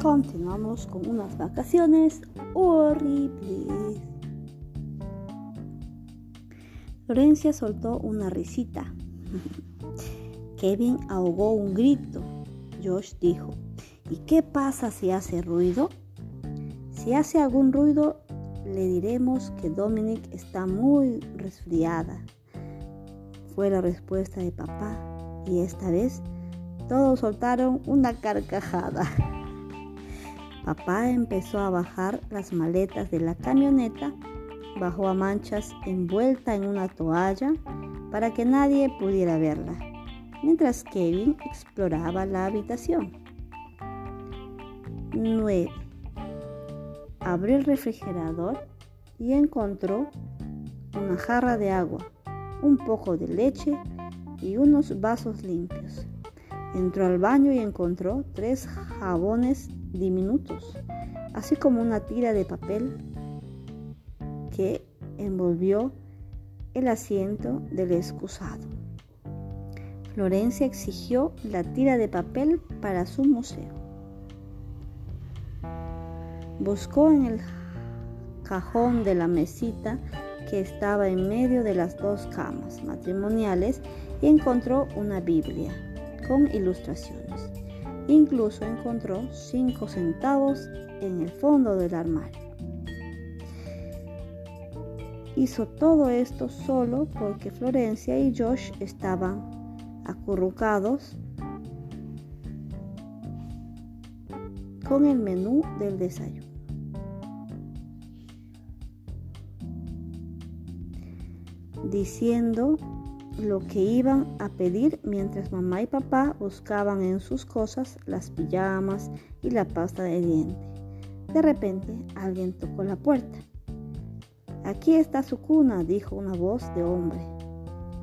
continuamos con unas vacaciones horribles. Florencia soltó una risita. Kevin ahogó un grito. Josh dijo, ¿y qué pasa si hace ruido? Si hace algún ruido, le diremos que Dominic está muy resfriada. Fue la respuesta de papá y esta vez todos soltaron una carcajada. Papá empezó a bajar las maletas de la camioneta bajó a manchas envuelta en una toalla para que nadie pudiera verla, mientras Kevin exploraba la habitación. 9. Abrió el refrigerador y encontró una jarra de agua, un poco de leche y unos vasos limpios. Entró al baño y encontró tres jabones diminutos, así como una tira de papel que envolvió el asiento del excusado. Florencia exigió la tira de papel para su museo. Buscó en el cajón de la mesita que estaba en medio de las dos camas matrimoniales y encontró una Biblia con ilustraciones. Incluso encontró cinco centavos en el fondo del armario. Hizo todo esto solo porque Florencia y Josh estaban acurrucados con el menú del desayuno. Diciendo lo que iban a pedir mientras mamá y papá buscaban en sus cosas las pijamas y la pasta de diente. De repente alguien tocó la puerta. Aquí está su cuna, dijo una voz de hombre.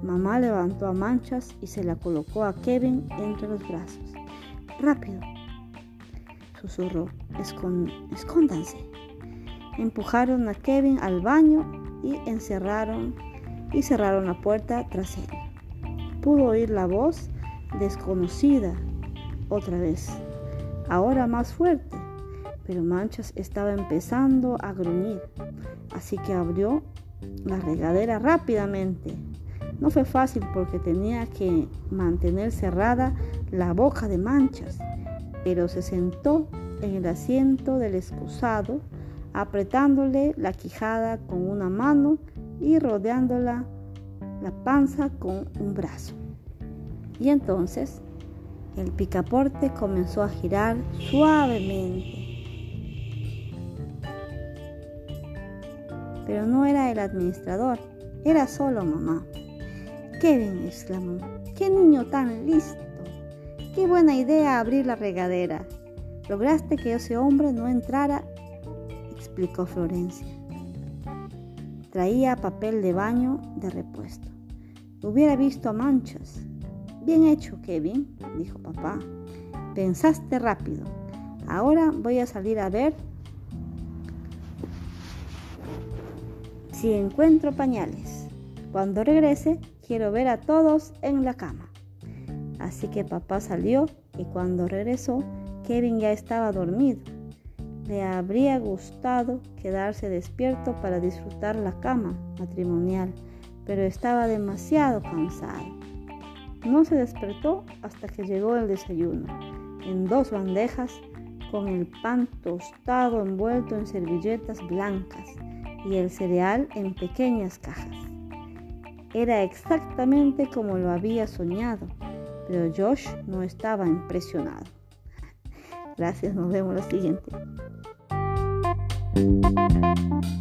Mamá levantó a Manchas y se la colocó a Kevin entre los brazos. Rápido, susurró, escóndanse. Empujaron a Kevin al baño y encerraron y cerraron la puerta tras él. Pudo oír la voz desconocida otra vez, ahora más fuerte pero Manchas estaba empezando a gruñir, así que abrió la regadera rápidamente. No fue fácil porque tenía que mantener cerrada la boca de Manchas, pero se sentó en el asiento del excusado, apretándole la quijada con una mano y rodeándola la panza con un brazo. Y entonces el picaporte comenzó a girar suavemente pero no era el administrador, era solo mamá. Kevin exclamó, ¡qué niño tan listo! ¡Qué buena idea abrir la regadera! Lograste que ese hombre no entrara, explicó Florencia. Traía papel de baño de repuesto. Hubiera visto manchas. Bien hecho, Kevin, dijo papá. Pensaste rápido. Ahora voy a salir a ver si encuentro pañales. Cuando regrese, quiero ver a todos en la cama. Así que papá salió y cuando regresó, Kevin ya estaba dormido. Le habría gustado quedarse despierto para disfrutar la cama matrimonial, pero estaba demasiado cansado. No se despertó hasta que llegó el desayuno, en dos bandejas, con el pan tostado envuelto en servilletas blancas y el cereal en pequeñas cajas. Era exactamente como lo había soñado, pero Josh no estaba impresionado. Gracias, nos vemos la siguiente. Música